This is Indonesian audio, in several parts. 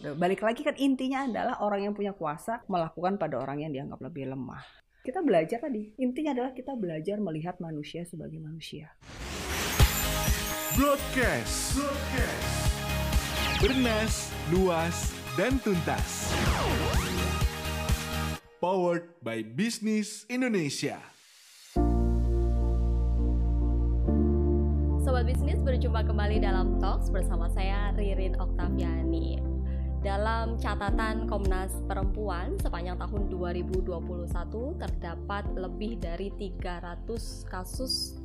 Balik lagi kan intinya adalah orang yang punya kuasa melakukan pada orang yang dianggap lebih lemah. Kita belajar tadi, intinya adalah kita belajar melihat manusia sebagai manusia. Broadcast. Broadcast. Bernas, luas, dan tuntas. Powered by Business Indonesia. Sobat bisnis berjumpa kembali dalam Talks bersama saya Ririn Oktaviani. Dalam catatan Komnas Perempuan sepanjang tahun 2021 terdapat lebih dari 300 kasus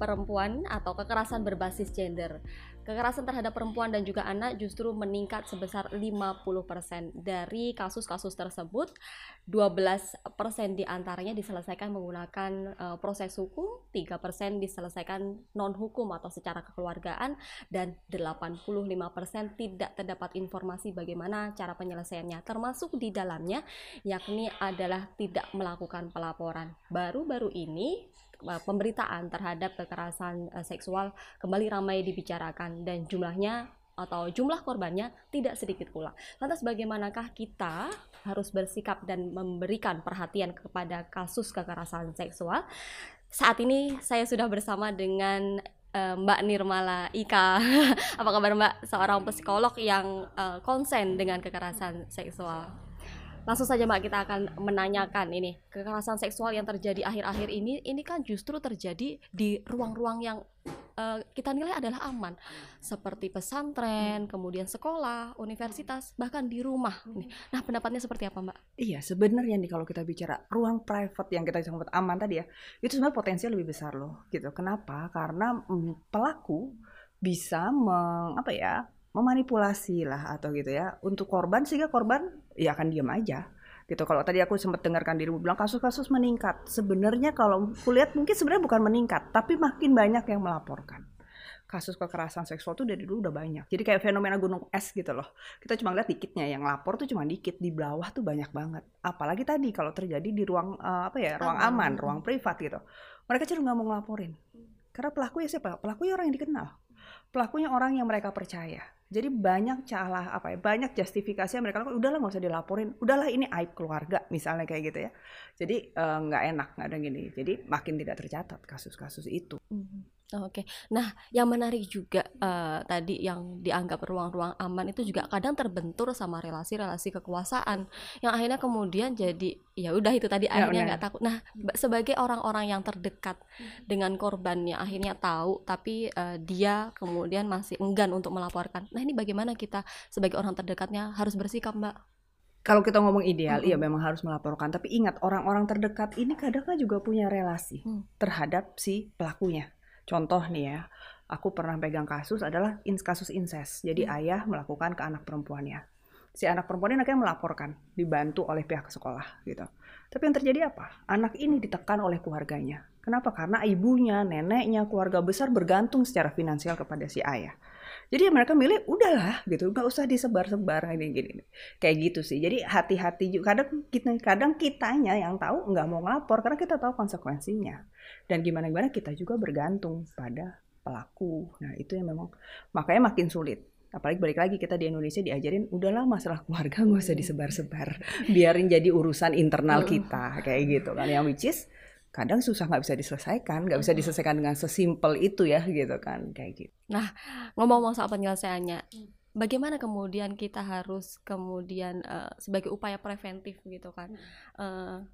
perempuan atau kekerasan berbasis gender. Kekerasan terhadap perempuan dan juga anak justru meningkat sebesar 50%. Dari kasus-kasus tersebut, 12% di antaranya diselesaikan menggunakan uh, proses hukum, 3% diselesaikan non-hukum atau secara kekeluargaan, dan 85% tidak terdapat informasi bagaimana cara penyelesaiannya, termasuk di dalamnya, yakni adalah tidak melakukan pelaporan. Baru-baru ini, pemberitaan terhadap kekerasan uh, seksual kembali ramai dibicarakan dan jumlahnya atau jumlah korbannya tidak sedikit pula. Lantas bagaimanakah kita harus bersikap dan memberikan perhatian kepada kasus kekerasan seksual? Saat ini saya sudah bersama dengan uh, Mbak Nirmala Ika. Apa kabar Mbak? Seorang psikolog yang uh, konsen dengan kekerasan seksual. Langsung saja Mbak kita akan menanyakan ini kekerasan seksual yang terjadi akhir-akhir ini ini kan justru terjadi di ruang-ruang yang uh, kita nilai adalah aman seperti pesantren, kemudian sekolah, universitas, bahkan di rumah. Nah, pendapatnya seperti apa, Mbak? Iya, sebenarnya nih kalau kita bicara ruang private yang kita sebut aman tadi ya, itu sebenarnya potensial lebih besar loh, gitu. Kenapa? Karena mm, pelaku bisa meng, apa ya memanipulasi lah atau gitu ya. Untuk korban sehingga korban ya akan diam aja. Gitu. Kalau tadi aku sempat dengarkan dirimu bilang kasus-kasus meningkat. Sebenarnya kalau kulihat mungkin sebenarnya bukan meningkat tapi makin banyak yang melaporkan. Kasus kekerasan seksual tuh dari dulu udah banyak. Jadi kayak fenomena gunung es gitu loh. Kita cuma lihat dikitnya yang lapor tuh cuma dikit di bawah tuh banyak banget. Apalagi tadi kalau terjadi di ruang uh, apa ya ruang aman, aman ruang privat gitu. Mereka cenderung nggak mau ngelaporin. Karena pelaku ya siapa? Pelaku ya orang yang dikenal. Pelakunya orang yang mereka percaya jadi banyak calah apa ya, banyak justifikasi yang mereka lakukan. Udahlah nggak usah dilaporin, udahlah ini aib keluarga misalnya kayak gitu ya. Jadi eh, nggak uh, enak nggak ada gini. Jadi makin tidak tercatat kasus-kasus itu. Mm -hmm. Oke, okay. nah yang menarik juga uh, tadi yang dianggap ruang-ruang aman itu juga kadang terbentur sama relasi-relasi kekuasaan yang akhirnya kemudian jadi ya udah itu tadi ya, akhirnya nggak takut. Nah sebagai orang-orang yang terdekat dengan korbannya akhirnya tahu tapi uh, dia kemudian masih enggan untuk melaporkan. Nah ini bagaimana kita sebagai orang terdekatnya harus bersikap mbak? Kalau kita ngomong ideal, mm -hmm. iya memang harus melaporkan. Tapi ingat orang-orang terdekat ini kadang-kadang juga punya relasi mm. terhadap si pelakunya Contoh nih ya, aku pernah pegang kasus adalah kasus incest. Jadi hmm. ayah melakukan ke anak perempuannya. Si anak perempuan ini akhirnya melaporkan, dibantu oleh pihak sekolah gitu. Tapi yang terjadi apa? Anak ini ditekan oleh keluarganya. Kenapa? Karena ibunya, neneknya, keluarga besar bergantung secara finansial kepada si ayah. Jadi mereka milih udahlah gitu, nggak usah disebar-sebar ini gini, kayak gitu sih. Jadi hati-hati juga. Kadang kita, kadang kitanya yang tahu nggak mau ngelapor karena kita tahu konsekuensinya. Dan gimana gimana kita juga bergantung pada pelaku. Nah itu yang memang makanya makin sulit apalagi balik lagi kita di Indonesia diajarin udahlah masalah keluarga nggak usah disebar-sebar biarin jadi urusan internal kita kayak gitu kan yang which is kadang susah nggak bisa diselesaikan, nggak bisa diselesaikan dengan sesimpel itu ya gitu kan kayak gitu. Nah ngomong-ngomong soal penyelesaiannya, bagaimana kemudian kita harus kemudian uh, sebagai upaya preventif gitu kan, uh,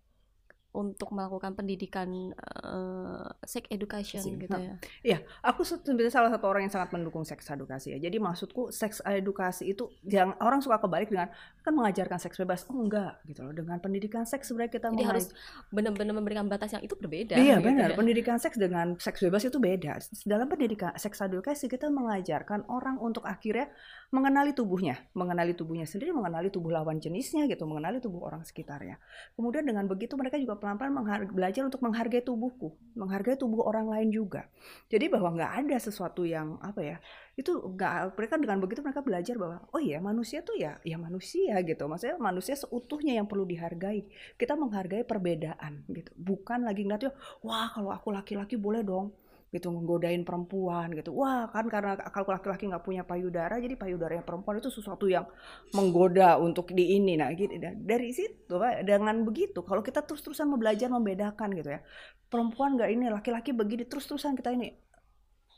untuk melakukan pendidikan uh, sex education Sih. gitu ya. Iya, aku sebenarnya salah satu orang yang sangat mendukung seks edukasi ya. Jadi maksudku seks edukasi itu yang orang suka kebalik dengan kan mengajarkan seks bebas. Oh enggak gitu loh. Dengan pendidikan seks sebenarnya kita Jadi harus benar-benar memberikan batas yang itu berbeda. Iya, gitu benar. Ya. Pendidikan seks dengan seks bebas itu beda. Dalam pendidikan seks edukasi kita mengajarkan orang untuk akhirnya mengenali tubuhnya, mengenali tubuhnya sendiri, mengenali tubuh lawan jenisnya gitu, mengenali tubuh orang sekitarnya. Kemudian dengan begitu mereka juga pelan-pelan belajar untuk menghargai tubuhku, menghargai tubuh orang lain juga. Jadi bahwa nggak ada sesuatu yang apa ya, itu nggak mereka dengan begitu mereka belajar bahwa oh iya manusia tuh ya ya manusia gitu, maksudnya manusia seutuhnya yang perlu dihargai. Kita menghargai perbedaan gitu, bukan lagi ngeliat wah kalau aku laki-laki boleh dong gitu nggodain perempuan gitu. Wah kan karena kalau laki-laki nggak punya payudara jadi payudaranya perempuan itu sesuatu yang menggoda untuk di ini. Nah gitu dari situ dengan begitu kalau kita terus-terusan mau belajar membedakan gitu ya perempuan nggak ini laki-laki begini terus-terusan kita ini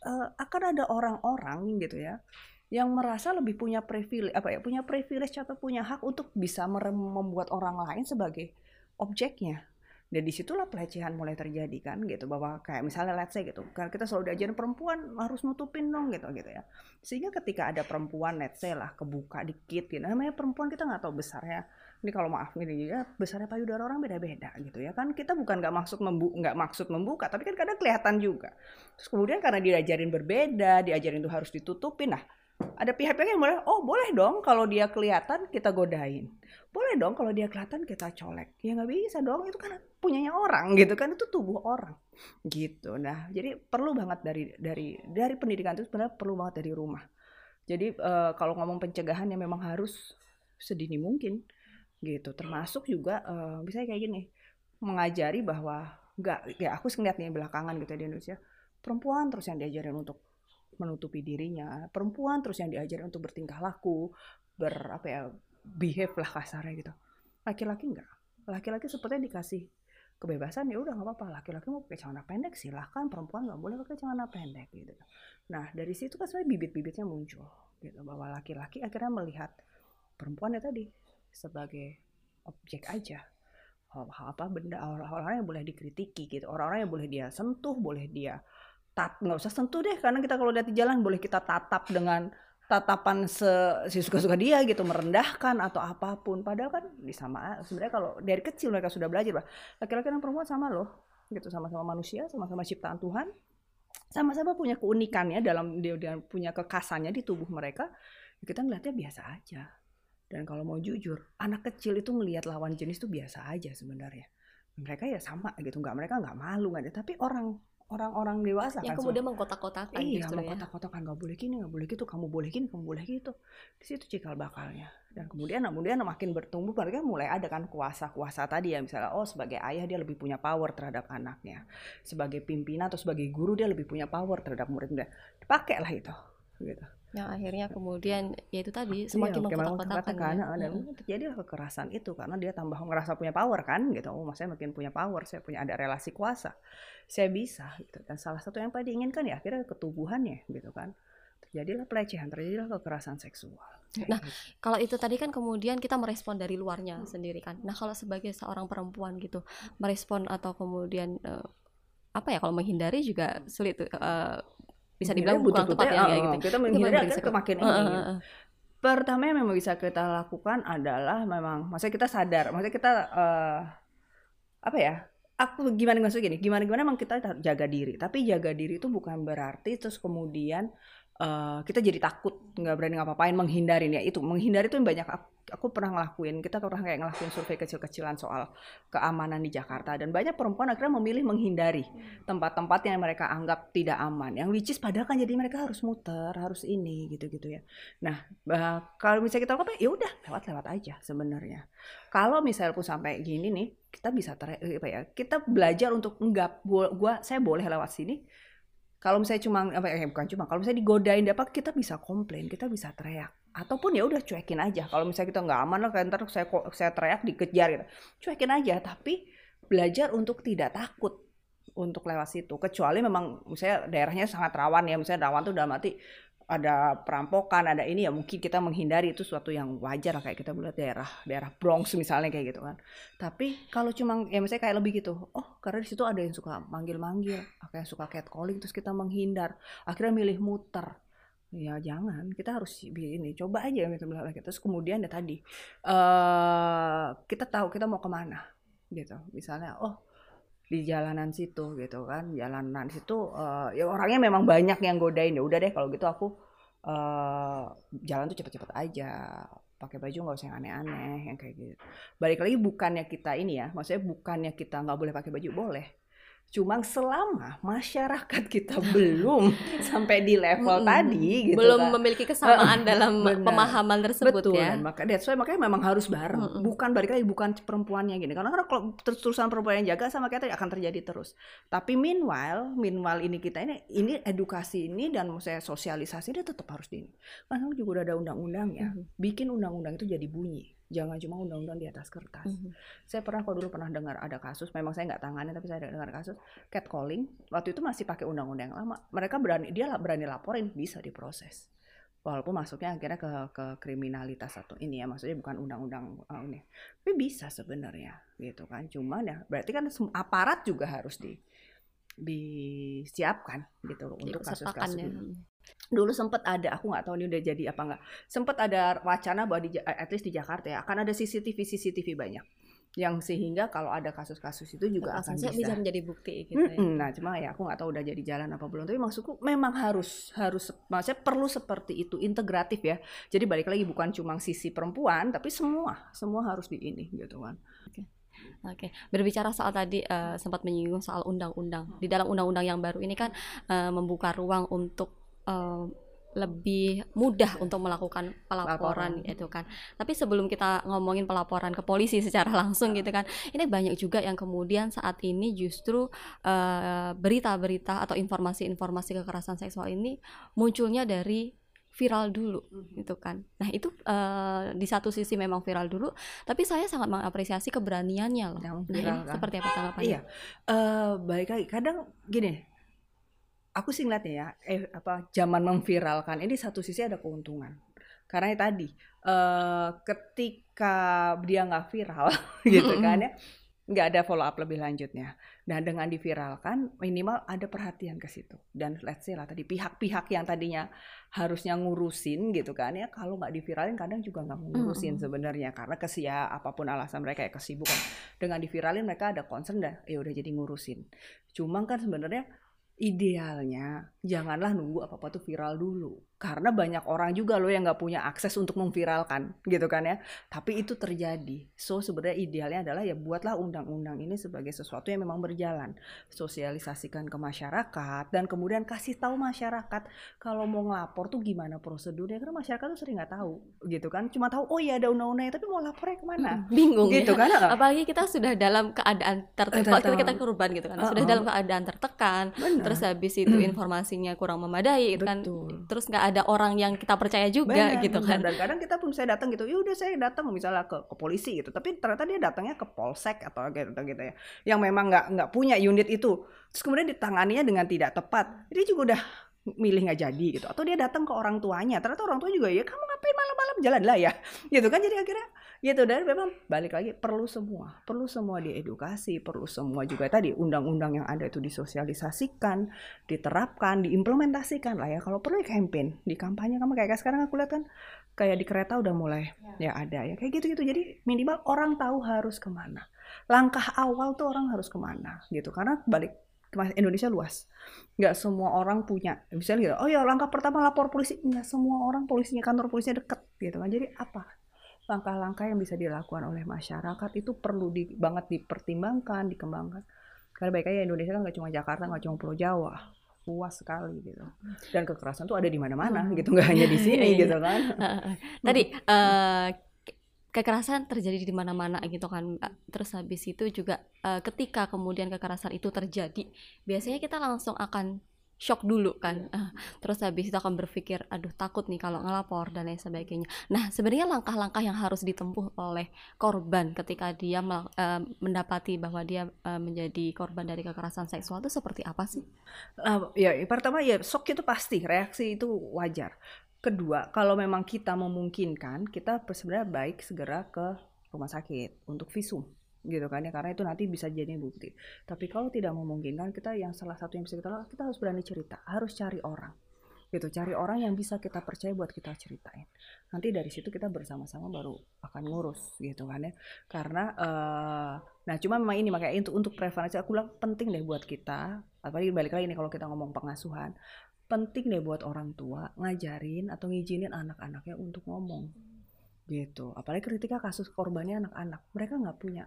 uh, akan ada orang-orang gitu ya yang merasa lebih punya privilege apa ya punya privilege atau punya hak untuk bisa membuat orang lain sebagai objeknya dan di situlah pelecehan mulai terjadi kan gitu. Bahwa kayak misalnya let's say gitu kan kita selalu diajarin perempuan harus nutupin dong gitu gitu ya. Sehingga ketika ada perempuan let's say lah kebuka dikit gitu namanya perempuan kita nggak tahu besarnya. Ini kalau maaf ini ya besarnya payudara orang beda-beda gitu ya kan. Kita bukan nggak maksud membu nggak maksud membuka tapi kan kadang kelihatan juga. Terus kemudian karena diajarin berbeda diajarin itu harus ditutupin nah ada pihak-pihak yang boleh, oh boleh dong kalau dia kelihatan kita godain. Boleh dong kalau dia kelihatan kita colek. Ya nggak bisa dong, itu kan punyanya orang gitu kan, itu tubuh orang. Gitu. Nah, jadi perlu banget dari dari dari pendidikan itu sebenarnya perlu banget dari rumah. Jadi uh, kalau ngomong pencegahan ya memang harus sedini mungkin gitu. Termasuk juga uh, bisa kayak gini, mengajari bahwa nggak ya aku ngeliat nih belakangan gitu ya di Indonesia perempuan terus yang diajarin untuk menutupi dirinya. Perempuan terus yang diajarin untuk bertingkah laku ber apa ya behave lah kasarnya gitu. Laki-laki enggak. Laki-laki sepertinya dikasih kebebasan ya udah nggak apa-apa. Laki-laki mau pakai celana pendek silahkan. Perempuan nggak boleh pakai celana pendek gitu. Nah dari situ kan sebenarnya bibit-bibitnya muncul gitu bahwa laki-laki akhirnya melihat perempuan ya tadi sebagai objek aja. Apa benda orang-orang yang boleh dikritiki gitu orang-orang yang boleh dia sentuh boleh dia tat nggak usah sentuh deh karena kita kalau lihat di jalan boleh kita tatap dengan tatapan se si suka-suka dia gitu merendahkan atau apa pun. Padahal kan di sama sebenarnya kalau dari kecil mereka sudah belajar bah laki-laki dan perempuan sama loh gitu. Sama-sama manusia sama-sama ciptaan Tuhan sama-sama punya keunikannya dalam dia, dia punya kekasannya di tubuh mereka kita ngeliatnya biasa aja. Dan kalau mau jujur anak kecil itu melihat lawan jenis itu biasa aja sebenarnya. Mereka ya sama gitu nggak mereka nggak malu nggak tapi orang orang-orang dewasa yang kan kemudian mengkotak-kotakan iya gitu ya. mengkotak-kotakan nggak boleh gini nggak boleh gitu kamu boleh gini kamu boleh gitu. Di situ cikal bakalnya. Dan kemudian kemudian makin bertumbuh mereka mulai ada kan kuasa-kuasa tadi ya misalnya oh sebagai ayah dia lebih punya power terhadap anaknya. Sebagai pimpinan atau sebagai guru dia lebih punya power terhadap murid-murid dipakai lah itu gitu yang akhirnya kemudian ya itu tadi iya, semakin iya, mengkotak-kotakan kan ya. dan hmm. terjadi kekerasan itu karena dia tambah merasa punya power kan gitu oh maksudnya makin punya power saya punya ada relasi kuasa saya bisa gitu dan salah satu yang paling diinginkan ya akhirnya ketubuhannya gitu kan terjadilah pelecehan terjadilah kekerasan seksual nah gitu. kalau itu tadi kan kemudian kita merespon dari luarnya hmm. sendiri kan nah kalau sebagai seorang perempuan gitu merespon atau kemudian uh, apa ya kalau menghindari juga sulit uh, bisa dibilang bukan tepat ya, ya gitu. Kita menghindari akan kemakin ini. Uh, uh, uh. Pertama yang memang bisa kita lakukan adalah memang, maksudnya kita sadar, maksudnya kita uh, apa ya? Aku gimana maksudnya gini, gimana gimana memang kita jaga diri. Tapi jaga diri itu bukan berarti terus kemudian uh, kita jadi takut nggak berani ngapa-ngapain menghindarin. Ya itu menghindari itu banyak aku pernah ngelakuin. Kita pernah kayak ngelakuin survei kecil-kecilan soal keamanan di Jakarta. Dan banyak perempuan akhirnya memilih menghindari tempat-tempat yang mereka anggap tidak aman. Yang which is padahal kan jadi mereka harus muter harus ini gitu-gitu ya. Nah kalau misalnya kita apa ya udah lewat-lewat aja sebenarnya. Kalau misalnya pun sampai gini nih kita bisa ter, apa ya kita belajar untuk enggak gua saya boleh lewat sini kalau misalnya cuma apa ya bukan cuma kalau misalnya digodain dapat kita bisa komplain kita bisa teriak. Ataupun ya udah cuekin aja. Kalau misalnya kita nggak aman lah kayak ntar saya saya teriak dikejar gitu. Cuekin aja tapi belajar untuk tidak takut untuk lewat situ. Kecuali memang misalnya daerahnya sangat rawan ya misalnya rawan tuh udah mati ada perampokan, ada ini ya mungkin kita menghindari itu suatu yang wajar kayak kita melihat daerah daerah Bronx misalnya kayak gitu kan. Tapi kalau cuma ya misalnya kayak lebih gitu, oh karena di situ ada yang suka manggil-manggil, kayak suka catcalling terus kita menghindar, akhirnya milih muter. Ya jangan kita harus ini coba aja gitu terus kemudian ya tadi uh, kita tahu kita mau ke mana gitu. Misalnya oh di jalanan situ gitu kan. Jalanan situ uh, ya orangnya memang banyak yang godain. Ya udah deh kalau gitu aku uh, jalan tuh cepet-cepet aja. Pakai baju nggak usah yang aneh-aneh yang kayak gitu. Balik lagi bukannya kita ini ya maksudnya bukannya kita nggak boleh pakai baju boleh Cuma selama masyarakat kita belum sampai di level Mm-mm. tadi gitu belum kan. memiliki kesamaan dalam benar. pemahaman tersebut Betul, ya. maka that's why makanya memang harus bareng. Mm-mm. Bukan balik lagi bukan perempuannya gini. Karena kan kalau terus-terusan perempuan yang jaga sama kita akan terjadi terus. Tapi meanwhile, meanwhile ini kita ini ini edukasi ini dan saya sosialisasi ini tetap harus di Karena juga udah ada undang-undangnya. Mhm. Bikin undang-undang itu jadi bunyi. Jangan cuma undang-undang di atas kertas. Mhm. Saya pernah kalau dulu pernah dengar ada kasus, memang saya nggak tangani tapi saya dengar kasus catcalling. Waktu itu masih pakai undang-undang yang lama. Mereka berani dia berani laporin bisa diproses. Walaupun masuknya akhirnya ke ke kriminalitas atau ini ya maksudnya bukan undang-undang uh, ini. Tapi bisa sebenarnya gitu kan. Cuman ya berarti kan aparat juga harus di disiapkan gitu loh untuk Diikutsertakan kasus-kasus ya. ini dulu sempat ada aku nggak tahu ini udah jadi apa nggak. Sempat ada wacana bahwa di Ja- at least di Jakarta ya akan ada CCTV CCTV banyak. Yang sehingga kalau ada kasus-kasus itu juga akan bisa, bisa menjadi bukti gitu ya. Mm-mm. nah cuma ya aku nggak tahu udah jadi jalan apa belum. Tapi maksudku memang harus harus maksudnya perlu seperti itu integratif ya. Jadi balik lagi bukan cuma sisi perempuan tapi semua semua harus di ini gitu kan. Oke, berbicara soal tadi eh, sempat menyinggung soal undang-undang. Di dalam undang-undang yang baru ini kan eh, membuka ruang untuk eh, lebih mudah untuk melakukan pelaporan Laporan. gitu kan. Tapi sebelum kita ngomongin pelaporan ke polisi secara langsung gitu kan, ini banyak juga yang kemudian saat ini justru eh, berita-berita atau informasi-informasi kekerasan seksual ini munculnya dari viral dulu gitu kan. Nah itu eh, di satu sisi memang viral dulu, tapi saya sangat mengapresiasi keberaniannya loh. Yang Nah ini kan. seperti apa tanggapannya? Iya, eh baik lagi. Kadang gini, aku sih ngeliatnya ya, eh apa zaman memviralkan ini satu sisi ada keuntungan. Karena ya tadi, eh ketika dia nggak viral, gitu kan ya, nggak ada follow up lebih lanjutnya. Nah dengan diviralkan, minimal ada perhatian ke situ. Dan let's say lah tadi pihak-pihak yang tadinya harusnya ngurusin gitu kan ya, kalau nggak diviralin kadang juga nggak ngurusin Mm-mm. sebenarnya karena kesia apa pun alasan mereka ya kesibukan dengan diviralin mereka ada concern dah ya udah jadi ngurusin cuma kan sebenarnya idealnya janganlah nunggu apa apa tuh viral dulu karena banyak orang juga loh yang nggak punya akses untuk memviralkan gitu kan ya. Tapi itu terjadi. So sebenarnya idealnya adalah ya buatlah undang-undang ini sebagai sesuatu yang memang berjalan. Sosialisasikan ke masyarakat dan kemudian kasih tahu masyarakat kalau mau ngelapor tuh gimana prosedurnya. Karena masyarakat tuh sering nggak tahu gitu kan. Cuma tahu oh iya ada undang-undangnya tapi mau lapornya ke mana? Bingung gitu ya. kan Apalagi kita sudah dalam keadaan tertekan, Tertekan. kita korban gitu kan, sudah dalam keadaan tertekan, terus habis itu informasinya kurang memadai gitu kan, terus nggak ada orang yang kita percaya juga Benar, gitu kan. Dan kadang kita pun saya datang gitu, ya udah saya datang misalnya ke, ke polisi gitu, tapi ternyata dia datangnya ke polsek atau gitu gitu ya, yang memang nggak nggak punya unit itu, terus kemudian ditanganinya dengan tidak tepat, dia juga udah milih nggak jadi gitu, atau dia datang ke orang tuanya, ternyata orang tua juga ya kamu ngapain malam-malam? Jalan lah ya, gitu kan jadi akhirnya gitu. Dan memang balik lagi perlu semua, perlu semua diedukasi, perlu semua juga tadi undang-undang yang ada itu disosialisasikan, diterapkan, diimplementasikan lah ya. Kalau perlu ya campaign, di kampanye kamu kayak sekarang aku lihat kan kayak di kereta udah mulai ya, ada ya. Kayak gitu-gitu. Jadi minimal orang tahu harus ke mana. Langkah awal tuh orang harus ke mana gitu. Karena balik Indonesia luas, nggak semua orang punya. Misalnya gitu, oh ya langkah pertama lapor polisi, nggak semua orang polisinya kantor polisinya deket gitu kan. Jadi apa? Langkah-langkah yang bisa dilakukan oleh masyarakat itu perlu di, banget dipertimbangkan, dikembangkan. Karena baik aja Indonesia kan nggak cuma Jakarta, nggak cuma Pulau Jawa, luas sekali gitu. Dan kekerasan tuh ada di mana-mana Hmm. gitu, nggak hanya di sini Iya. gitu kan. Tadi ke- kekerasan terjadi di mana-mana gitu kan. Terus habis itu juga eh, ketika kemudian kekerasan itu terjadi, biasanya kita langsung akan shock dulu kan. Ah, terus habis itu akan berpikir, aduh takut nih kalau ngelapor dan lain sebagainya. Nah, sebenarnya langkah-langkah yang harus ditempuh oleh korban ketika dia eh, mendapati bahwa dia eh, menjadi korban dari kekerasan seksual itu seperti apa sih? Uh, ya pertama ya shock itu pasti reaksi itu wajar. Kedua kalau memang kita memungkinkan kita sebenarnya baik segera ke rumah sakit untuk visum gitu kan ya karena itu nanti bisa jadi bukti. Tapi kalau tidak memungkinkan kita yang salah satu yang bisa kita lakukan kita harus berani cerita, harus cari orang gitu. Cari orang yang bisa kita percaya buat kita ceritain. Nanti dari situ kita bersama-sama baru akan ngurus gitu kan ya. Karena eh nah cuma memang ini makanya untuk untuk prevalensi aku bilang penting deh buat kita apalagi balik lagi nih kalau kita ngomong pengasuhan penting deh buat orang tua ngajarin atau ngizinin anak-anaknya untuk ngomong gitu. Apalagi ketika kasus korbannya anak-anak mereka nggak punya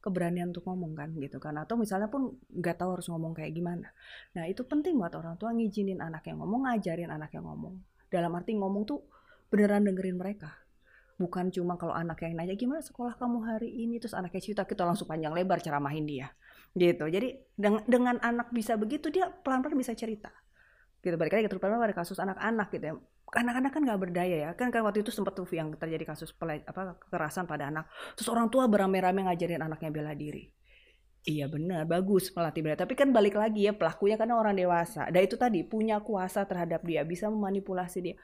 keberanian untuk ngomong kan gitu kan. Atau misalnya pun nggak tahu harus ngomong kayak gimana. Nah itu penting buat orang tua ngizinin anak yang ngomong ngajarin anak yang ngomong. Dalam arti ngomong tuh beneran dengerin mereka. Bukan cuma kalau anak yang nanya gimana sekolah kamu hari ini? Terus anaknya cerita kita langsung panjang lebar ceramahin dia. Gitu. Jadi dengan, dengan anak bisa begitu dia pelan-pelan bisa cerita gitu. Balik lagi terutama pada kasus anak-anak gitu ya. Anak-anak kan nggak berdaya ya. Kan kan waktu itu sempat tuh yang terjadi kasus pelai, apa kekerasan pada anak. Terus orang tua beramai-ramai ngajarin anaknya bela diri. Iya benar. Bagus pelatih bela tapi kan balik lagi ya pelakunya karena orang dewasa. Dan itu tadi punya kuasa terhadap dia bisa memanipulasi dia.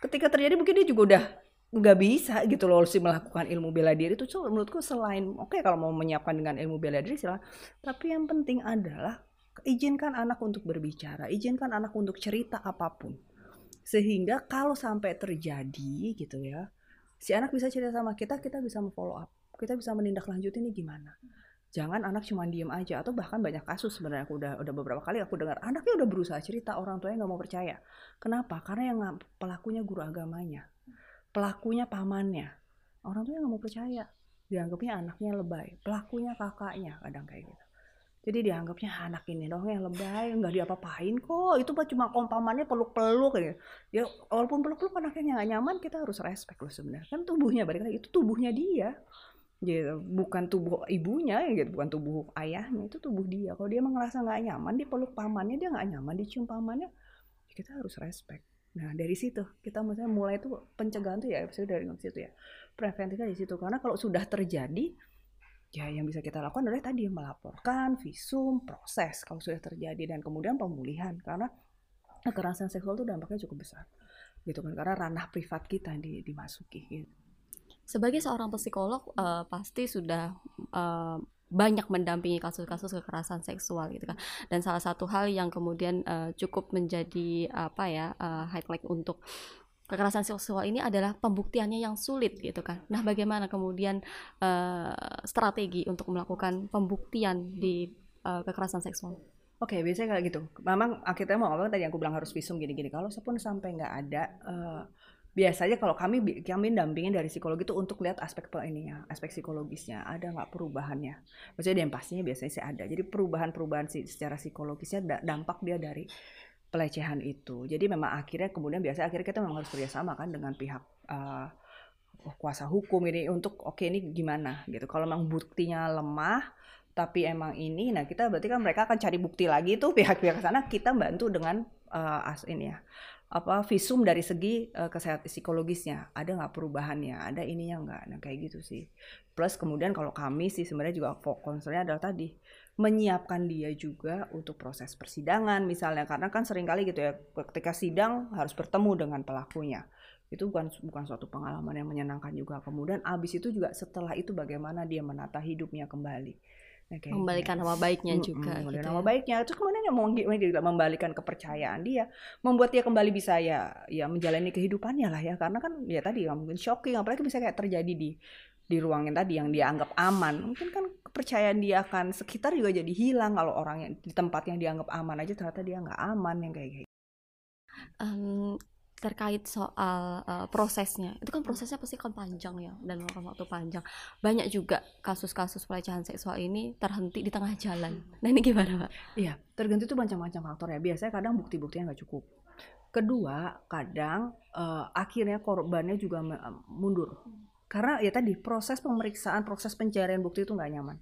Ketika terjadi mungkin dia juga udah nggak bisa gitu loh sih melakukan ilmu bela diri itu menurutku selain oke okay, kalau mau menyiapkan dengan ilmu bela diri silahkan tapi yang penting adalah izinkan anak untuk berbicara izinkan anak untuk cerita apa pun. Sehingga kalau sampai terjadi gitu ya si anak bisa cerita sama kita kita bisa follow up kita bisa menindaklanjuti ini gimana. Jangan anak cuma diem aja atau bahkan banyak kasus sebenarnya aku udah udah beberapa kali aku dengar anaknya udah berusaha cerita orang tuanya nggak mau percaya. Kenapa? Karena yang pelakunya guru agamanya pelakunya pamannya. Orang tuanya nggak mau percaya dianggapnya anaknya lebay pelakunya kakaknya kadang kayak gitu jadi dianggapnya anak ini dong yang lebay, nggak diapa-apain kok. Itu mah cuma kompamannya peluk-peluk gitu. Ya walaupun peluk-peluk anaknya nggak nyaman, kita harus respect loh sebenarnya. Kan tubuhnya balik lagi itu tubuhnya dia. Gitu. Bukan tubuh ibunya gitu, bukan tubuh ayahnya, itu tubuh dia. Kalau dia ngerasa nggak nyaman dipeluk pamannya, dia nggak nyaman dicium pamannya, ya kita harus respect. Nah dari situ kita maksudnya mulai itu pencegahan tuh ya dari situ ya preventifnya di situ karena kalau sudah terjadi ya yang bisa kita lakukan adalah tadi melaporkan visum proses kalau sudah terjadi dan kemudian pemulihan karena kekerasan seksual itu dampaknya cukup besar gitu kan karena ranah privat kita di, dimasuki gitu. sebagai seorang psikolog uh, pasti sudah uh, banyak mendampingi kasus-kasus kekerasan seksual gitu kan dan salah satu hal yang kemudian uh, cukup menjadi apa ya uh, highlight untuk kekerasan seksual ini adalah pembuktiannya yang sulit gitu kan. Nah, bagaimana kemudian uh, strategi untuk melakukan pembuktian di uh, kekerasan seksual? Oke, okay, biasanya kayak gitu. Memang akhirnya mau ngomong tadi aku bilang harus visum gini-gini. Kalau pun sampai nggak ada, uh, biasanya kalau kami kami dampingin dari psikologi itu untuk lihat aspek ininya, aspek psikologisnya, ada nggak perubahannya. Maksudnya yang pastinya biasanya sih ada. Jadi perubahan-perubahan secara psikologisnya dampak dia dari pelecehan itu. Jadi memang akhirnya kemudian biasa akhirnya kita memang harus kerjasama kan dengan pihak uh, kuasa hukum ini untuk oke okay, ini gimana? Gitu. Kalau memang buktinya lemah tapi emang ini, nah kita berarti kan mereka akan cari bukti lagi tuh pihak-pihak sana. Kita bantu dengan uh, as ini ya apa visum dari segi uh, kesehatan psikologisnya. Ada nggak perubahannya? Ada ininya nggak? Nah kayak gitu sih. Plus kemudian kalau kami sih sebenarnya juga fokusnya adalah tadi menyiapkan dia juga untuk proses persidangan misalnya. Karena kan sering kali gitu ya ketika sidang harus bertemu dengan pelakunya. Itu bukan bukan suatu pengalaman yang menyenangkan juga. Kemudian abis itu juga setelah itu bagaimana dia menata hidupnya kembali. Nah, membalikan nama baiknya hmm, juga hmm, gitu nama ya. baiknya. Terus kemudian yang mau juga membalikan kepercayaan dia membuat dia kembali bisa ya ya menjalani kehidupannya lah ya. Karena kan ya tadi ya, mungkin shocking. Apalagi bisa kayak terjadi di di ruang yang tadi yang dianggap aman. Mungkin kan kepercayaan dia akan sekitar juga jadi hilang kalau orang yang di tempat yang dianggap aman aja ternyata dia nggak aman yang kayak gitu um, terkait soal uh, prosesnya. Itu kan prosesnya pasti kan panjang ya dan memakan waktu panjang. Banyak juga kasus-kasus pelecehan seksual ini terhenti di tengah jalan. Nah ini gimana pak? Iya tergantung itu macam-macam faktor ya. Biasanya kadang bukti-buktinya nggak cukup. Kedua kadang uh, akhirnya korbannya juga mundur karena ya tadi proses pemeriksaan proses pencarian bukti itu nggak nyaman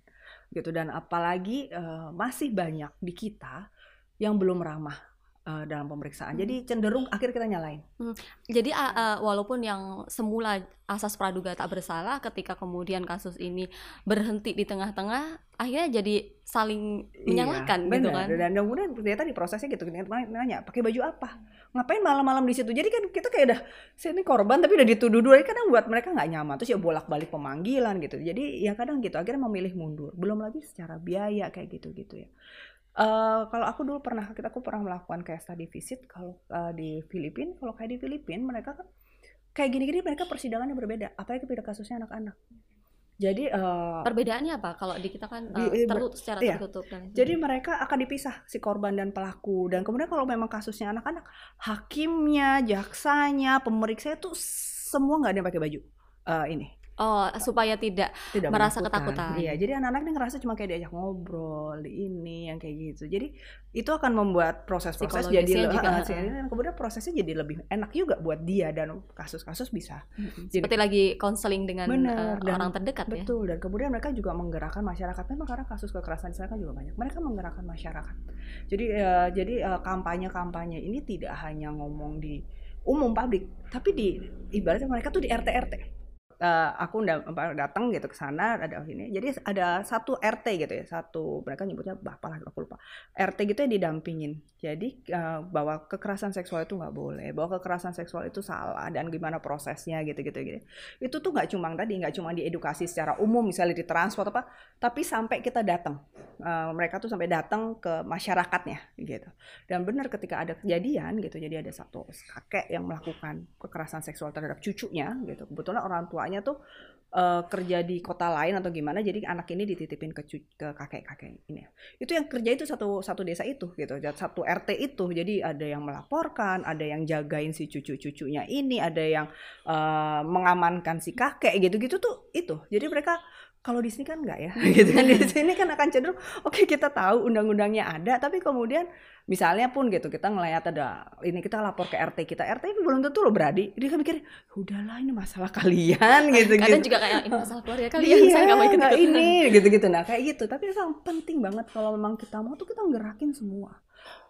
gitu. Dan apalagi uh, masih banyak di kita yang belum ramah uh, dalam pemeriksaan. Hmm. Jadi cenderung akhir kita nyalain. Hmm. Jadi uh, uh, walaupun yang semula asas praduga tak bersalah, ketika kemudian kasus ini berhenti di tengah-tengah, akhirnya jadi saling iya, menyalahkan iya, gitu kan. Dan kemudian ternyata di prosesnya gitu, nanya pakai baju apa, ngapain malam-malam di situ. Jadi kan kita kayak udah, saya ini korban tapi udah dituduh dua, kadang buat mereka nggak nyaman. Terus ya bolak-balik pemanggilan gitu. Jadi ya kadang gitu, akhirnya memilih mundur. Belum lagi secara biaya kayak gitu-gitu ya. Uh, kalau aku dulu pernah kita aku pernah melakukan kayak study visit kalau uh, di Filipina kalau kayak di Filipina mereka kan kayak gini-gini mereka persidangannya berbeda apalagi beda kasusnya anak-anak. Jadi uh, perbedaannya apa? Kalau di kita kan uh, tertutup secara iya. tertutup dan jadi mereka akan dipisah si korban dan pelaku. Dan kemudian kalau memang kasusnya anak-anak hakimnya jaksanya pemeriksa itu semua nggak ada yang pakai baju uh, ini Oh, supaya tidak, tidak merasa ketakutan. Iya, jadi anak-anak ini ngerasa cuma kayak diajak ngobrol, di ini yang kayak gitu. Jadi itu akan membuat proses-proses jadi Psikologisnya le- juga, heeh. sih, dan kemudian prosesnya jadi lebih enak juga buat dia dan kasus-kasus bisa. Mm-mm. Jadi- Seperti lagi konseling dengan Bener, eh, dan- orang terdekat ya. Betul, dan kemudian mereka juga menggerakkan masyarakat. Memang karena kasus kekerasan di sana kan juga banyak. Mereka menggerakkan masyarakat. Jadi eh, jadi eh, kampanye-kampanye ini tidak hanya ngomong di umum publik, tapi di ibaratnya mereka tuh di RT Eh, aku apa, datang gitu ke sana ada ini. Jadi ada satu RT gitu ya, satu mereka nyebutnya bapak lah aku lupa. RT gitu ya didampingin. Jadi eh, bahwa kekerasan seksual itu nggak boleh, bahwa kekerasan seksual itu salah dan gimana prosesnya gitu-gitu gitu itu tuh nggak cuma tadi nggak cuma diedukasi secara umum misalnya di transport apa tapi sampai kita datang Eh, mereka tuh sampai datang ke masyarakatnya gitu dan benar ketika ada kejadian gitu jadi ada satu kakek yang melakukan kekerasan seksual terhadap cucunya gitu kebetulan orang tuanya tuh eh, kerja di kota lain atau gimana jadi anak ini dititipin ke ke kakek kakek ini. Itu yang kerja itu satu satu desa itu gitu. Satu RT itu. Jadi ada yang melaporkan ada yang jagain si cucu-cucunya ini ada yang eh, mengamankan si kakek gitu-gitu tuh itu. Jadi mereka kalau di sini kan enggak ya, gitu kan di sini kan akan cenderung oke kita tahu undang-undangnya ada, tapi kemudian misalnya pun gitu kita ngelihat ada ini kita lapor ke RT kita, RT itu belum tentu loh beradi, dia kan mikir udahlah ini masalah kalian gitu Kadang gitu. juga kayak ini masalah keluarga kalian, Iya, saya nggak mau ikut ini gitu-gitu nah kayak gitu. Tapi memang penting banget kalau memang kita mau tuh kita ngerakin semua.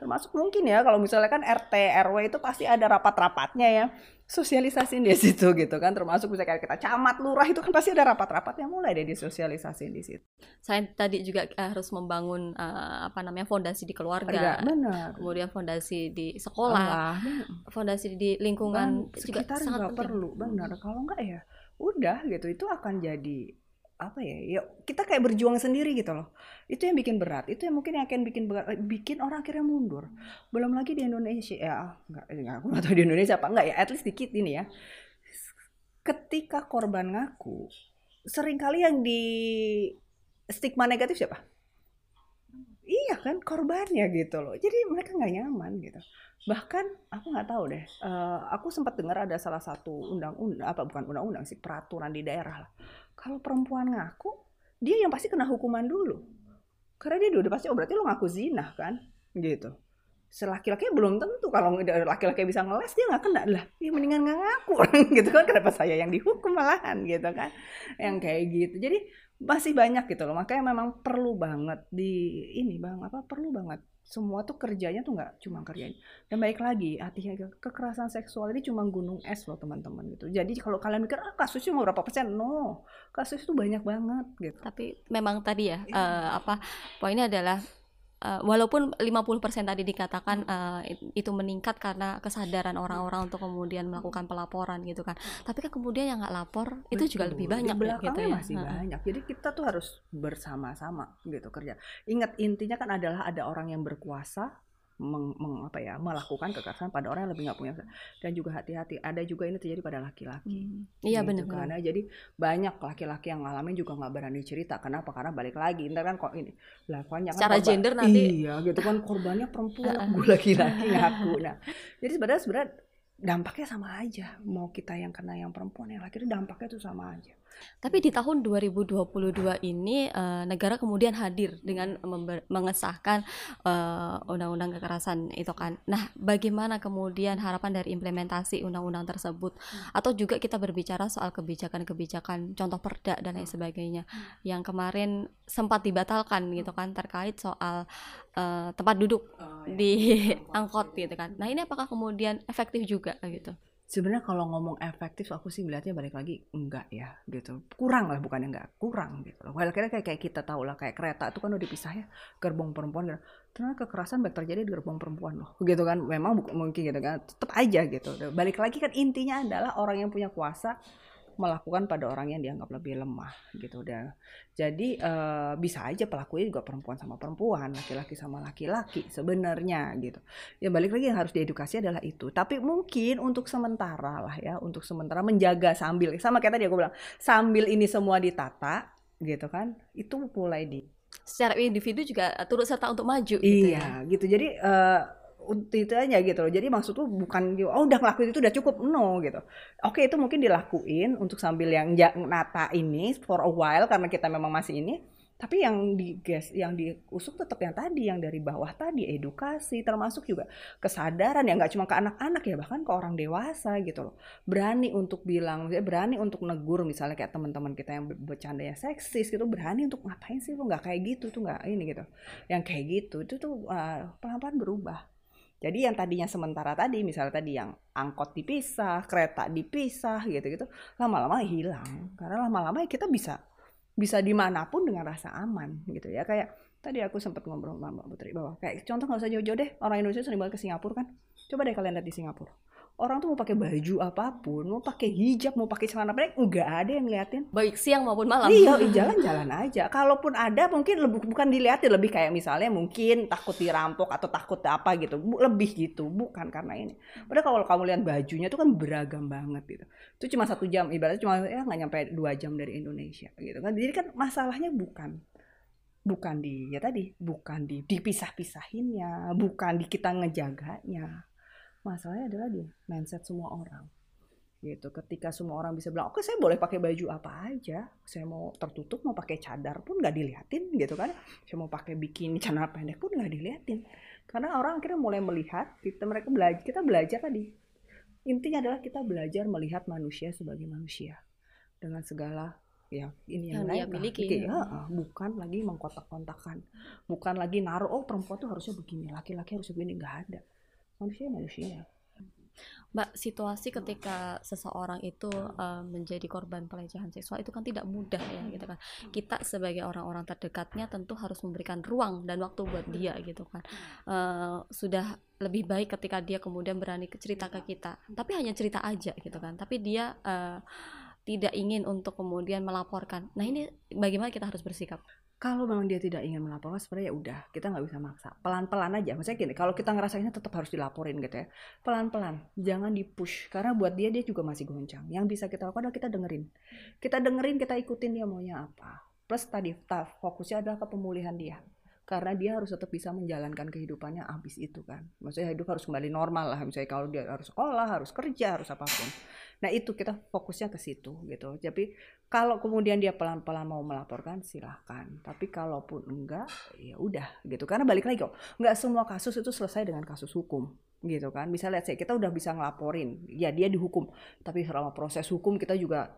Termasuk mungkin ya kalau misalnya kan RT RW itu pasti ada rapat-rapatnya ya. Sosialisasiin di situ gitu kan. Termasuk misalnya kayak kita camat, lurah itu kan pasti ada rapat-rapatnya mulai deh disosialisasiin di situ. Saya tadi juga harus membangun eh, apa namanya fondasi di keluarga, Enggak, benar. kemudian fondasi di sekolah, Allah, fondasi di lingkungan Bang, juga sekitar sangat perlu benar kalau nggak ya udah gitu itu akan jadi apa ya ya kita kayak berjuang sendiri gitu loh. Itu yang bikin berat itu yang mungkin yang akan bikin berat, bikin orang akhirnya mundur. Belum lagi di Indonesia ya nggak nggak aku nggak tahu di Indonesia apa enggak ya at least dikit ini ya. Ketika korban ngaku sering kali yang di stigma negatif siapa? Iya kan korbannya gitu loh. Jadi mereka nggak nyaman gitu. Bahkan aku nggak tahu deh eh, aku sempat dengar ada salah satu undang-undang apa bukan undang-undang sih peraturan di daerah lah kalau perempuan ngaku dia yang pasti kena hukuman dulu. Karena dia udah pasti oh berarti lo ngaku zina kan? Gitu. Selaki-laki belum tentu kalau laki-laki bisa ngeles dia nggak kena. Lah ya mendingan nggak ngaku. Gitu kan kenapa saya yang dihukum malahan? Gitu kan? Yang kayak gitu. Jadi masih banyak gitu loh. Makanya memang perlu banget di ini bang apa perlu banget semua tuh kerjanya tuh nggak cuma kerjanya dan baik lagi artinya kekerasan seksual ini cuma gunung es loh teman-teman gitu. Jadi kalau kalian mikir ah kasusnya mau berapa persen? No kasus itu banyak banget gitu. Tapi memang tadi ya Iya. eh, apa poinnya adalah eh, walaupun 50% tadi dikatakan eh, it- itu meningkat karena kesadaran orang-orang untuk kemudian melakukan pelaporan gitu kan. Tapi kan kemudian yang nggak lapor itu juga Betul. lebih Di banyak ya, belakangnya gitu ya. masih Heeh. banyak jadi kita tuh harus bersama-sama gitu kerja ingat intinya kan adalah ada orang yang berkuasa meng, meng- apa ya melakukan kekerasan pada orang yang lebih nggak punya dan juga hati-hati. Ada juga ini terjadi pada laki-laki Hmm. Iya gitu benar-benar. karena jadi banyak laki-laki yang ngalamin juga nggak berani cerita. Kenapa? Karena balik lagi ntar kan kok ini lah banyak kan Secara korban- gender nanti- iya gitu kan. Korbannya perempuan gue laki-laki ngaku. Nah jadi sebenarnya sebenarnya dampaknya sama aja. Mau kita yang kena yang perempuan yang laki itu dampaknya tuh sama aja Tapi di tahun 2022 ini eh, negara kemudian hadir dengan mengesahkan eh, undang-undang kekerasan itu kan. Nah, bagaimana kemudian harapan dari implementasi undang-undang tersebut? Atau juga kita berbicara soal kebijakan-kebijakan contoh perda dan lain sebagainya yang kemarin sempat dibatalkan gitu kan terkait soal eh, tempat duduk di angkot gitu kan. Nah, ini apakah kemudian efektif juga gitu? Sebenarnya kalau ngomong efektif aku sih melihatnya balik lagi enggak ya gitu. Kurang lah bukan enggak, kurang gitu loh. Well, kayak kayak kita tahu lah kayak kereta itu kan udah dipisah ya gerbong perempuan gitu. Ternyata kekerasan baik terjadi di gerbong perempuan loh. Gitu kan. Memang mungkin gitu kan. Tetap aja gitu. Balik lagi kan intinya adalah orang yang punya kuasa melakukan pada orang yang dianggap lebih lemah gitu. Udah jadi eh, bisa aja pelakunya juga perempuan sama perempuan laki-laki sama laki-laki sebenarnya gitu. Ya balik lagi yang harus diedukasi adalah itu. Tapi mungkin untuk sementara lah ya untuk sementara menjaga sambil sama kayak tadi aku bilang sambil ini semua ditata gitu kan itu mulai di Secara individu juga turut serta untuk maju gitu ya. iya gitu. Jadi eh, itu aja gitu loh. Jadi maksud tuh bukan oh udah ngelakuin itu udah cukup. No gitu. Oke itu mungkin dilakuin untuk sambil yang nata ini for a while karena kita memang masih ini. Tapi yang di gas yang diusuk tetap yang tadi yang dari bawah tadi edukasi termasuk juga kesadaran ya nggak cuma ke anak-anak ya bahkan ke orang dewasa gitu loh. Berani untuk bilang berani untuk negur misalnya kayak teman-teman kita yang bercanda ya seksis gitu berani untuk ngapain sih lo nggak kayak gitu tuh nggak ini gitu. Yang kayak gitu itu tuh uh, pelan-pelan berubah jadi yang tadinya sementara tadi, misalnya tadi yang angkot dipisah, kereta dipisah gitu-gitu, lama-lama hilang. Karena lama-lama kita bisa bisa di mana pun dengan rasa aman gitu ya. Kayak tadi aku sempat ngobrol sama Mbak Putri bahwa kayak contoh nggak usah jauh-jauh deh orang Indonesia sering banget ke Singapura kan. Coba deh kalian lihat di Singapura orang tuh mau pakai baju apa pun, mau pakai hijab, mau pakai celana pendek, enggak ada yang ngeliatin. Baik siang maupun malam. Iya, jalan-jalan aja. Kalaupun ada mungkin lebih bukan dilihatin, lebih kayak misalnya mungkin takut dirampok atau takut apa gitu. Lebih gitu, bukan karena ini. Padahal kalau kamu lihat bajunya tuh kan beragam banget gitu. Itu cuma satu jam, ibaratnya cuma ya nggak nyampe dua jam dari Indonesia gitu kan. Jadi kan masalahnya bukan bukan di ya tadi bukan di dipisah-pisahinnya bukan di kita ngejaganya masalahnya adalah di mindset semua orang. Gitu ketika semua orang bisa bilang oke saya boleh pakai baju apa aja saya mau tertutup mau pakai cadar pun nggak diliatin gitu kan. Saya mau pakai bikini celana pendek pun nggak diliatin. Karena orang akhirnya mulai melihat kita mereka belajar kita belajar tadi. Intinya adalah kita belajar melihat manusia sebagai manusia. Dengan segala ya ini yang, yang lain miliki ya, bukan lagi mengkotak-kontakan. Bukan lagi naruh oh perempuan tuh harusnya begini laki-laki harusnya begini nggak ada manusia manusia Mbak, situasi ketika seseorang itu uh, menjadi korban pelecehan seksual itu kan tidak mudah ya gitu kan. Kita sebagai orang-orang terdekatnya tentu harus memberikan ruang dan waktu buat dia gitu kan. Uh, sudah lebih baik ketika dia kemudian berani cerita ke kita. Tapi hanya cerita aja gitu kan. Tapi dia uh, tidak ingin untuk kemudian melaporkan. Nah, ini bagaimana kita harus bersikap? Kalau memang dia tidak ingin melaporkan sebenarnya ya udah kita nggak bisa maksa. Pelan-pelan aja maksudnya gini kalau kita ngerasainnya tetap harus dilaporin gitu ya. Pelan-pelan jangan di push karena buat dia dia juga masih goncang. Yang bisa kita lakukan adalah kita dengerin. Kita dengerin kita ikutin dia maunya apa. Plus tadi fokusnya adalah ke pemulihan dia. Karena dia harus tetap bisa menjalankan kehidupannya abis itu kan. Maksudnya hidup harus kembali normal lah misalnya kalau dia harus sekolah harus kerja harus apa pun nah itu kita fokusnya ke situ gitu. Tapi kalau kemudian dia pelan-pelan mau melaporkan silahkan. Tapi kalaupun enggak ya udah gitu. Karena balik lagi kok nggak semua kasus itu selesai dengan kasus hukum gitu kan. Bisa lihat saya kita udah bisa ngelaporin ya dia dihukum. Tapi selama proses hukum kita juga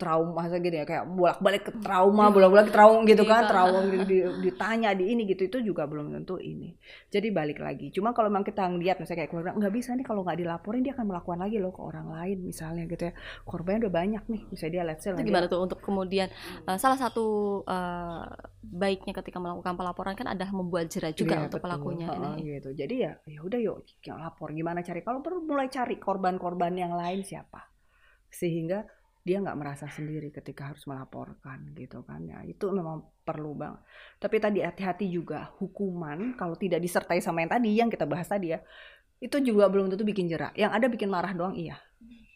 trauma gini ya kayak bolak-balik ke trauma, bolak-balik trauma gitu kan, iya. trauma di, ditanya di ini gitu itu juga belum tentu ini. Jadi balik lagi. Cuma kalau memang kita ngeliat misalnya kayak korban nggak bisa nih kalau nggak dilaporin dia akan melakukan lagi loh ke orang lain misalnya gitu ya. Korbannya udah banyak nih, misalnya dia let's say itu gimana tuh untuk kemudian uh, salah satu uh, baiknya ketika melakukan pelaporan kan ada membuat jerat juga yeah, untuk betul. pelakunya oh, gitu. Jadi ya ya udah yuk lapor gimana cari kalau perlu mulai cari korban-korban yang lain siapa. Sehingga dia nggak merasa sendiri ketika harus melaporkan gitu kan. Ya itu memang perlu bang. Tapi tadi hati-hati juga hukuman kalau tidak disertai sama yang tadi yang kita bahas tadi ya itu juga belum tentu bikin jerak. Yang ada bikin marah doang iya.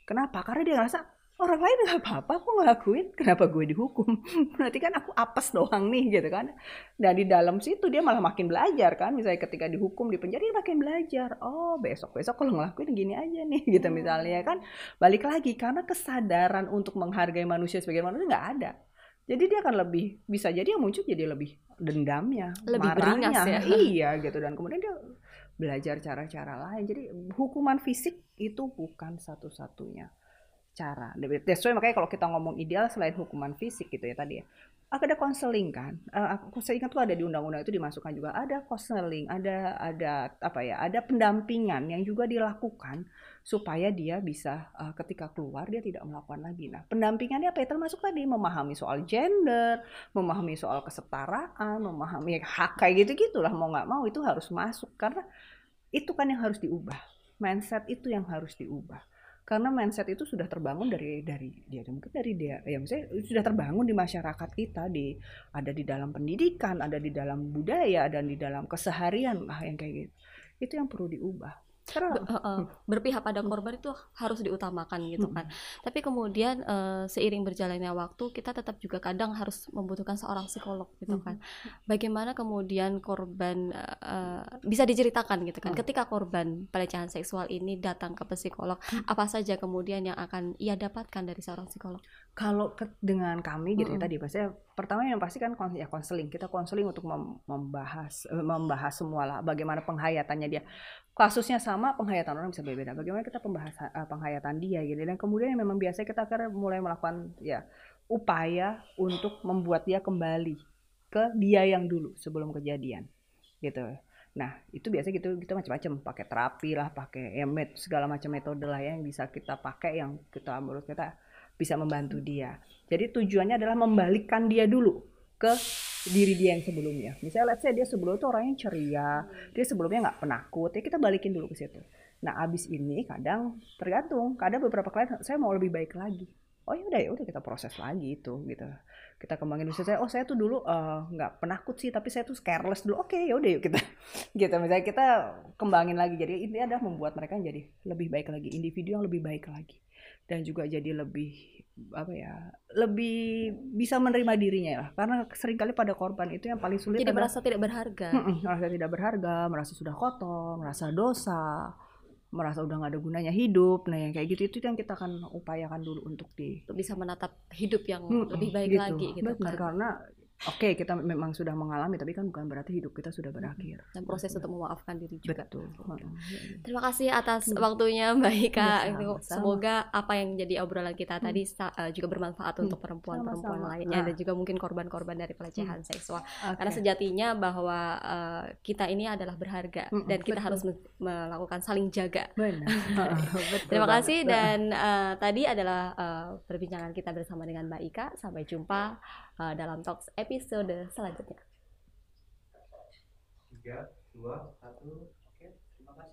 Kenapa? Karena dia ngerasa orang lain nggak apa-apa aku ngelakuin. Kenapa gue dihukum? Berarti kan aku apes doang nih gitu kan. Dan di dalam situ dia malah makin belajar kan. Misalnya ketika dihukum di penjara dia makin belajar. Oh besok besok kalau ngelakuin gini aja nih gitu hmm. misalnya kan. Balik lagi karena kesadaran untuk menghargai manusia sebagai manusia nggak ada. Jadi dia akan lebih bisa jadi yang muncul jadi lebih dendamnya lebih marahnya. ya. iya gitu. Dan kemudian dia belajar cara-cara lain. Jadi hukuman fisik itu bukan satu-satunya cara. That's why makanya kalau kita ngomong ideal selain hukuman fisik gitu ya tadi ya. Ada konseling kan. Uh, aku saya ingat tuh ada di undang-undang itu dimasukkan juga ada konseling, ada ada apa ya? Ada pendampingan yang juga dilakukan supaya dia bisa uh, ketika keluar dia tidak melakukan lagi. Nah, pendampingannya apa ya? Termasuk tadi memahami soal gender, memahami soal kesetaraan, memahami hak kayak gitu-gitulah mau nggak mau itu harus masuk karena itu kan yang harus diubah. Mindset itu yang harus diubah karena mindset itu sudah terbangun dari dari dia mungkin dari dia ya misalnya sudah terbangun di masyarakat kita di ada di dalam pendidikan ada di dalam budaya dan di dalam keseharian lah yang kayak gitu. Itu yang perlu diubah Be- uh, uh, berpihak pada korban itu harus diutamakan gitu kan. Tapi kemudian uh, seiring berjalannya waktu kita tetap juga kadang harus membutuhkan seorang psikolog gitu kan. Bagaimana kemudian korban uh, bisa diceritakan gitu kan. Hmm. Ketika korban pelecehan seksual ini datang ke psikolog, apa saja kemudian yang akan ia dapatkan dari seorang psikolog? Kalau ke- dengan kami gitu ya Mm-mm. tadi pasti pertama yang pasti kan ya konseling. Kita konseling untuk mem- membahas eh, membahas semua lah bagaimana penghayatannya dia. Kasusnya sama penghayatan orang bisa berbeda bagaimana kita pembahasan eh, penghayatan dia gitu. Dan kemudian yang memang biasa kita akhirnya mulai melakukan ya upaya untuk membuat dia kembali ke dia yang dulu sebelum kejadian gitu. Nah itu biasa gitu kita macam-macam pakai terapi lah pakai ya, met- segala macam metode lah ya yang bisa kita pakai yang kita menurut kita bisa membantu dia. Jadi tujuannya adalah membalikkan dia dulu ke diri dia yang sebelumnya. Misalnya let's say dia sebelumnya tuh orangnya ceria, dia sebelumnya nggak penakut, ya kita balikin dulu ke situ. Nah abis ini kadang tergantung, kadang beberapa klien saya mau lebih baik lagi. Oh ya udah ya udah kita proses lagi itu gitu. Kita kembangin misalnya saya, oh saya tuh dulu eh, nggak penakut sih, tapi saya tuh careless dulu. Oke ya udah yuk kita gitu. Misalnya kita kembangin lagi. Jadi ini adalah membuat mereka jadi lebih baik lagi, individu yang lebih baik lagi dan juga jadi lebih apa ya lebih bisa menerima dirinya lah karena sering kali pada korban itu yang paling sulit Jadi adalah merasa tidak berharga. Merasa tidak berharga merasa sudah kotor merasa dosa merasa udah nggak ada gunanya hidup nah yang kayak gitu itu yang kita akan upayakan dulu untuk di Untuk bisa menatap hidup yang Mm-mm, lebih baik gitu. lagi gitu Benar, kan. karena oke kita memang sudah mengalami tapi kan bukan berarti hidup kita sudah berakhir Dan proses untuk memaafkan diri juga. betul Oke. Mm-mm. Terima kasih atas Hmm. waktunya Mbak Ika. Ya, Itu sama-sama. Semoga apa yang jadi obrolan kita Hmm. tadi sa- eh, juga bermanfaat Hmm. untuk perempuan-perempuan lainnya Ah. dan juga mungkin korban-korban dari pelecehan seksual. Oke. Karena sejatinya bahwa eh, kita ini adalah berharga Mm-mm, dan kita betul. harus me- melakukan saling jaga. benar Betul Terima kasih dan eh, tadi adalah eh, perbincangan kita bersama dengan Mbak Ika. Sampai jumpa eh, dalam talks episode selanjutnya. tiga dua satu oke terima kasih